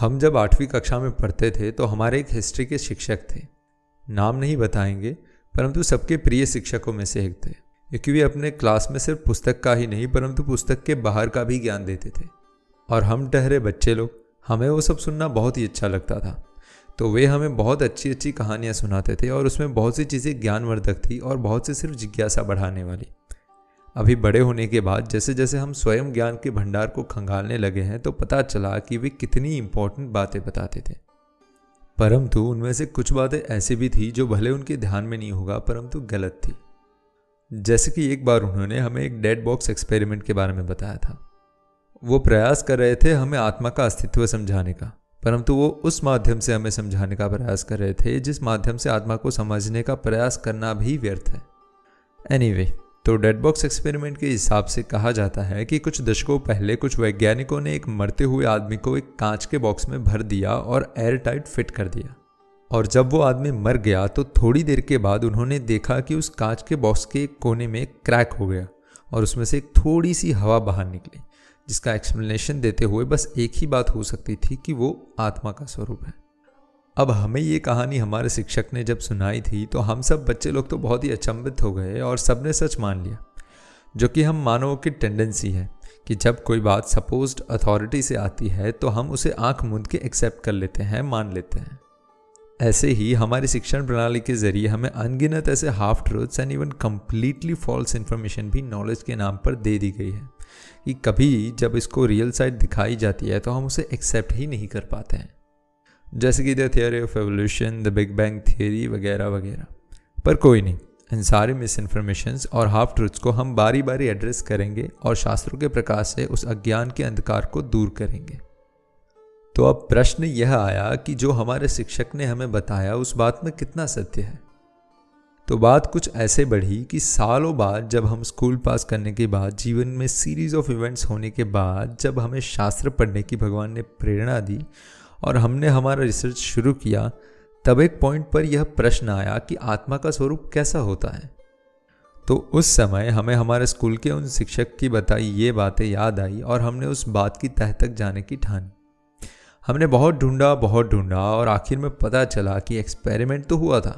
हम जब आठवीं कक्षा में पढ़ते थे तो हमारे एक हिस्ट्री के शिक्षक थे। नाम नहीं बताएँगे, परंतु सबके प्रिय शिक्षकों में से एक थे। क्योंकि वे अपने क्लास में सिर्फ़ पुस्तक का ही नहीं, परंतु पुस्तक के बाहर का भी ज्ञान देते थे। और हम ठहरे बच्चे लोग, हमें वो सब सुनना बहुत ही अच्छा लगता था। तो वे हमें बहुत अच्छी अच्छी कहानियाँ सुनाते थे और उसमें बहुत सी चीज़ें ज्ञानवर्धक थी और बहुत सी सिर्फ़ जिज्ञासा बढ़ाने वाली। अभी बड़े होने के बाद जैसे जैसे हम स्वयं ज्ञान के भंडार को खंगालने लगे हैं तो पता चला कि वे कितनी इंपॉर्टेंट बातें बताते थे। परंतु उनमें से कुछ बातें ऐसी भी थी जो भले उनके ध्यान में नहीं होगा परंतु गलत थी। जैसे कि एक बार उन्होंने हमें एक डेड बॉक्स एक्सपेरिमेंट के बारे में बताया था। वो प्रयास कर रहे थे हमें आत्मा का अस्तित्व समझाने का परंतु वो उस माध्यम से हमें समझाने का प्रयास कर रहे थे जिस माध्यम से आत्मा को समझने का प्रयास करना भी व्यर्थ है। एनीवे anyway, तो डेड बॉक्स एक्सपेरिमेंट के हिसाब से कहा जाता है कि कुछ दशकों पहले कुछ वैज्ञानिकों ने एक मरते हुए आदमी को एक कांच के बॉक्स में भर दिया और एयर टाइट फिट कर दिया। और जब वो आदमी मर गया तो थोड़ी देर के बाद उन्होंने देखा कि उस कांच के बॉक्स के कोने में क्रैक हो गया और उसमें से एक थोड़ी सी हवा बाहर निकली, जिसका एक्सप्लेनेशन देते हुए बस एक ही बात हो सकती थी कि वो आत्मा का स्वरूप है। अब हमें ये कहानी हमारे शिक्षक ने जब सुनाई थी तो हम सब बच्चे लोग तो बहुत ही अचंभित हो गए और सबने सच मान लिया, जो कि हम मानवों की टेंडेंसी है कि जब कोई बात सपोज्ड अथॉरिटी से आती है तो हम उसे आँख मूंद के एक्सेप्ट कर लेते हैं, मान लेते हैं। ऐसे ही हमारी शिक्षण प्रणाली के ज़रिए हमें अनगिनत ऐसे half truths and even completely false information भी नॉलेज के नाम पर दे दी गई है, कि कभी जब इसको रियल साइड दिखाई जाती है तो हम उसे एक्सेप्ट ही नहीं कर पाते हैं। जैसे कि the theory of evolution the big bang theory वगैरह वगैरह। पर कोई नहीं, इन सारे मिस इन्फॉर्मेशन और हाफ़ ट्रूथ्स को हम बारी बारी एड्रेस करेंगे और शास्त्रों के प्रकाश से उस अज्ञान के अंधकार को दूर करेंगे। तो अब प्रश्न यह आया कि जो हमारे शिक्षक ने हमें बताया, उस बात में कितना सत्य है? तो बात कुछ ऐसे बढ़ी कि सालों बाद जब हम स्कूल पास करने के बाद, जीवन में सीरीज़ ऑफ़ इवेंट्स होने के बाद जब हमें शास्त्र पढ़ने की भगवान ने प्रेरणा दी और हमने हमारा रिसर्च शुरू किया, तब एक पॉइंट पर यह प्रश्न आया कि आत्मा का स्वरूप कैसा होता है। तो उस समय हमें हमारे स्कूल के उन शिक्षक की बताई ये बातें याद आई और हमने उस बात की तह तक जाने की ठानी। हमने बहुत ढूंढा बहुत ढूंढा और आखिर में पता चला कि एक्सपेरिमेंट तो हुआ था,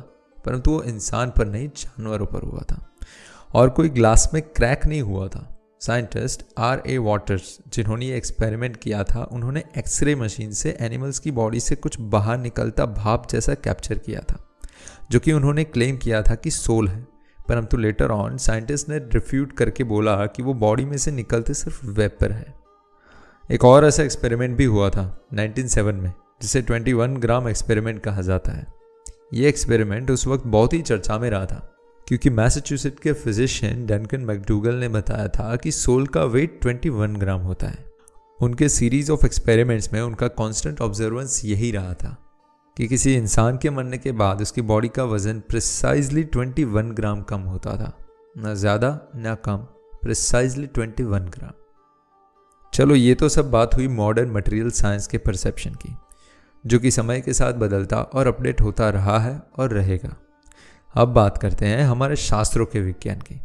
परंतु वो इंसान पर नहीं, जानवरों पर हुआ था। और कोई ग्लास में क्रैक नहीं हुआ था। साइंटिस्ट आर ए वाटर्स, जिन्होंने ये एक्सपेरिमेंट किया था, उन्होंने एक्सरे मशीन से एनिमल्स की बॉडी से कुछ बाहर निकलता भाप जैसा कैप्चर किया था, जो कि उन्होंने क्लेम किया था कि सोल है। परंतु लेटर ऑन साइंटिस्ट ने रिफ्यूट करके बोला कि वो बॉडी में से निकलते सिर्फ़ वेपर है। एक और ऐसा एक्सपेरिमेंट भी हुआ था 1907 में, जिसे 21 ग्राम एक्सपेरिमेंट कहा जाता है। ये एक्सपेरिमेंट उस वक्त बहुत ही चर्चा में रहा था। क्योंकि मैसेच्यूसेट के फिजिशियन डनकन मैकडूगल ने बताया था कि सोल का वेट 21 ग्राम होता है। उनके सीरीज़ ऑफ़ एक्सपेरिमेंट्स में उनका कांस्टेंट ऑब्जर्वेंस यही रहा था कि किसी इंसान के मरने के बाद उसकी बॉडी का वज़न प्रिसाइजली 21 ग्राम कम होता था। ना ज़्यादा, ना कम, प्रिसाइजली 21 ग्राम। चलो, ये तो सब बात हुई मॉडर्न मटेरियल साइंस के परसेप्शन की, जो कि समय के साथ बदलता और अपडेट होता रहा है और रहेगा। अब बात करते हैं हमारे शास्त्रों के विज्ञान की।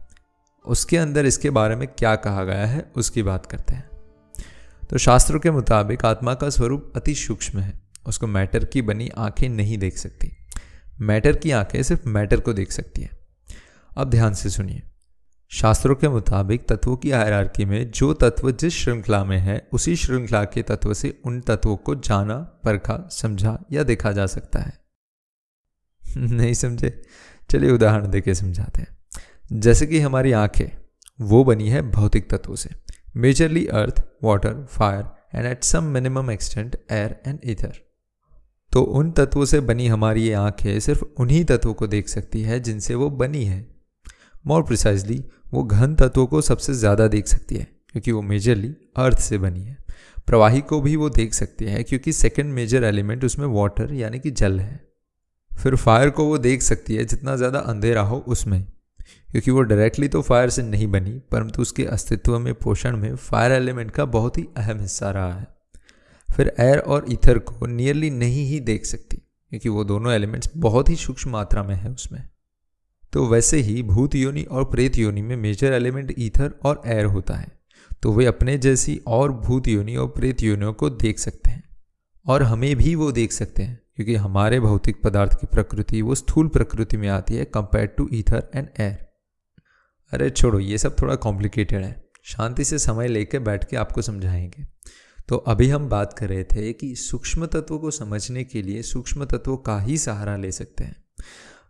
उसके अंदर इसके बारे में क्या कहा गया है, उसकी बात करते हैं। तो शास्त्रों के मुताबिक आत्मा का स्वरूप अति सूक्ष्म है। उसको मैटर की बनी आँखें नहीं देख सकती। मैटर की आँखें सिर्फ़ मैटर को देख सकती है। अब ध्यान से सुनिए। शास्त्रों के मुताबिक तत्वों की हायरार्की में जो तत्व जिस श्रृंखला में है, उसी श्रृंखला के तत्व से उन तत्वों को जाना, परखा, समझा या देखा जा सकता है। नहीं समझे। चलिए उदाहरण देके समझाते हैं। जैसे कि हमारी आँखें, वो बनी है भौतिक तत्वों से। Majorly earth water fire and at some minimum extent air and ether तो उन तत्वों से बनी हमारी ये आँखें सिर्फ़ उन्हीं तत्वों को देख सकती है जिनसे वो बनी है। मोर प्रिसाइजली वो घन तत्वों को सबसे ज़्यादा देख सकती है, क्योंकि वो मेजरली अर्थ से बनी है। प्रवाही को भी वो देख सकती है, क्योंकि सेकेंड मेजर एलिमेंट उसमें वाटर यानी कि जल है। फिर फायर को वो देख सकती है, जितना ज़्यादा अंधेरा हो उसमें। क्योंकि वो डायरेक्टली तो फायर से नहीं बनी, परंतु उसके अस्तित्व में, पोषण में फायर एलिमेंट का बहुत ही अहम हिस्सा रहा है। फिर एयर और ईथर को नियरली नहीं ही देख सकती, क्योंकि वो दोनों एलिमेंट्स बहुत ही सूक्ष्म मात्रा में है उसमें। तो वैसे ही भूत योनि और प्रेत योनि में मेजर एलिमेंट ईथर और एयर होता है तो वे अपने जैसी और भूत योनि और प्रेत योनियों को देख सकते हैं, और हमें भी वो देख सकते हैं। क्योंकि हमारे भौतिक पदार्थ की प्रकृति वो स्थूल प्रकृति में आती है compare to ether and air अरे छोड़ो, ये सब थोड़ा कॉम्प्लिकेटेड है। शांति से समय लेकर बैठ के आपको समझाएँगे। तो अभी हम बात कर रहे थे कि सूक्ष्म तत्व को समझने के लिए सूक्ष्म तत्व का ही सहारा ले सकते हैं।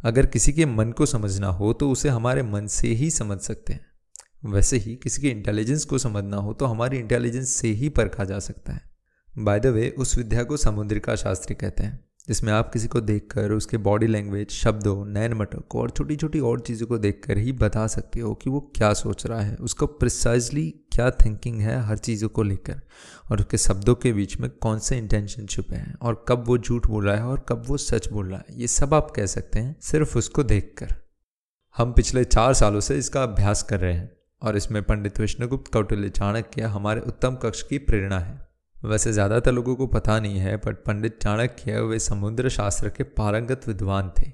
अगर किसी के मन को समझना हो तो उसे हमारे मन से ही समझ सकते हैं। वैसे ही किसी के इंटेलिजेंस को समझना हो तो हमारी इंटेलिजेंस से ही परखा जा सकता है। बाय द वे उस विद्या को समुद्रिका शास्त्री कहते हैं। जिसमें आप किसी को देखकर, उसके बॉडी लैंग्वेज शब्दों नैन मटक और छोटी छोटी और चीज़ों को देखकर ही बता सकते हो कि वो क्या सोच रहा है। उसका प्रिसाइजली क्या थिंकिंग है हर चीज़ों को लेकर और उसके शब्दों के बीच में कौन से इंटेंशन छुपे हैं और कब वो झूठ बोल रहा है और कब वो सच बोल रहा है। ये सब आप कह सकते हैं सिर्फ़ उसको देख हम पिछले चार सालों से इसका अभ्यास कर रहे हैं और इसमें पंडित विष्णुगुप्त कौटिल्य चाणक्य हमारे उत्तम कक्ष की प्रेरणा है। वैसे ज़्यादातर लोगों को पता नहीं है बट पंडित चाणक्य वे समुद्र शास्त्र के पारंगत विद्वान थे।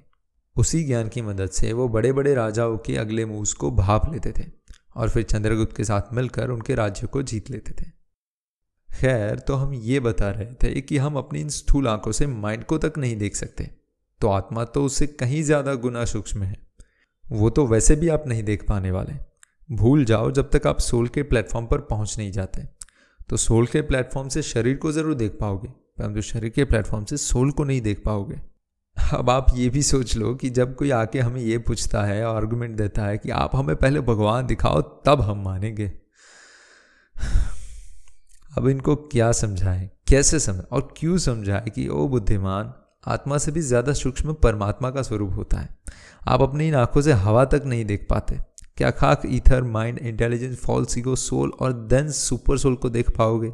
उसी ज्ञान की मदद से वो बड़े बड़े राजाओं के अगले मूव्स को भाप लेते थे और फिर चंद्रगुप्त के साथ मिलकर उनके राज्य को जीत लेते थे। खैर तो हम ये बता रहे थे कि हम अपनी इन स्थूल आँखों से माइंड को तक नहीं देख सकते तो आत्मा तो उससे कहीं ज़्यादा गुना सूक्ष्म है। वो तो वैसे भी आप नहीं देख पाने वाले। भूल जाओ जब तक आप सोल के प्लेटफॉर्म पर पहुँच नहीं जाते। तो सोल के प्लेटफॉर्म से शरीर को ज़रूर देख पाओगे। परंतु शरीर के प्लेटफॉर्म से सोल को नहीं देख पाओगे। अब आप ये भी सोच लो कि जब कोई आके हमें ये पूछता है आर्गुमेंट देता है कि आप हमें पहले भगवान दिखाओ, तब हम मानेंगे। अब इनको क्या समझाएँ? कैसे समझ और क्यों समझाएँ कि, ओ बुद्धिमान, आत्मा से भी ज़्यादा सूक्ष्म परमात्मा का स्वरूप होता है। आप अपनी इन आँखों से हवा तक नहीं देख पाते। क्या खाक ether mind intelligence false ego soul और देन सुपर सोल को देख पाओगे?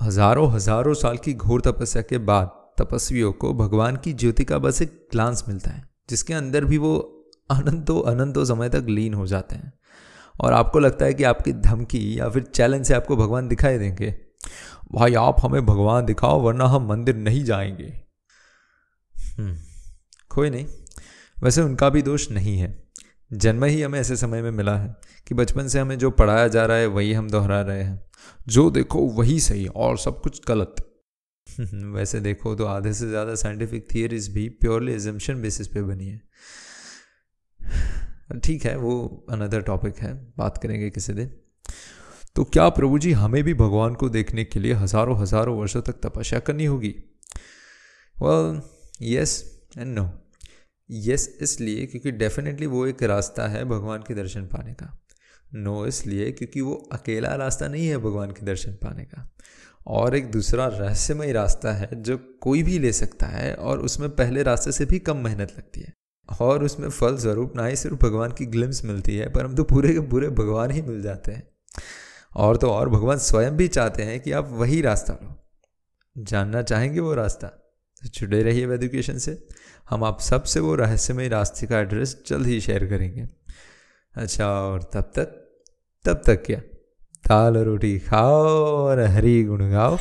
हज़ारों हज़ारों साल की घोर तपस्या के बाद तपस्वियों को भगवान की ज्योति का बस एक ग्लांस मिलता है जिसके अंदर भी वो अनंतों अनंतों समय तक लीन हो जाते हैं। और आपको लगता है कि आपकी धमकी या फिर चैलेंज से आपको भगवान दिखाई देंगे। भाई आप हमें भगवान दिखाओ वरना हम मंदिर नहीं जाएँगे। हम्म, कोई नहीं। वैसे उनका भी दोष नहीं है। जन्म ही हमें ऐसे समय में मिला है कि बचपन से हमें जो पढ़ाया जा रहा है, वही हम दोहरा रहे हैं। जो देखो, वही सही और सब कुछ गलत। वैसे देखो तो आधे से ज़्यादा साइंटिफिक थियरीज भी प्योरली एजम्पन बेसिस पे बनी है। ठीक है, वो अनदर टॉपिक है, बात करेंगे किसी दिन। तो क्या प्रभु जी हमें भी भगवान को देखने के लिए हज़ारों हज़ारों वर्षों तक तपस्या करनी होगी? Well yes and no yes इसलिए क्योंकि डेफिनेटली वो एक रास्ता है भगवान के दर्शन पाने का। नो इसलिए क्योंकि वो अकेला रास्ता नहीं है भगवान के दर्शन पाने का। और एक दूसरा रहस्यमय रास्ता है जो कोई भी ले सकता है और उसमें पहले रास्ते से भी कम मेहनत लगती है। और उसमें फल स्वरूप ना ही सिर्फ़ भगवान की ग्लिम्स मिलती है पर हम तो पूरे के पूरे भगवान ही मिल जाते हैं। और तो और भगवान स्वयं भी चाहते हैं कि आप वही रास्ता लो। जानना चाहेंगे वो रास्ता? तो जुड़े रहिए एजुकेशन से। हम आप सबसे वो रहस्यमय रास्ते का एड्रेस जल्द ही शेयर करेंगे। अच्छा और तब तक तब तक क्या? दाल रोटी खाओ और हरी गुण गाओ।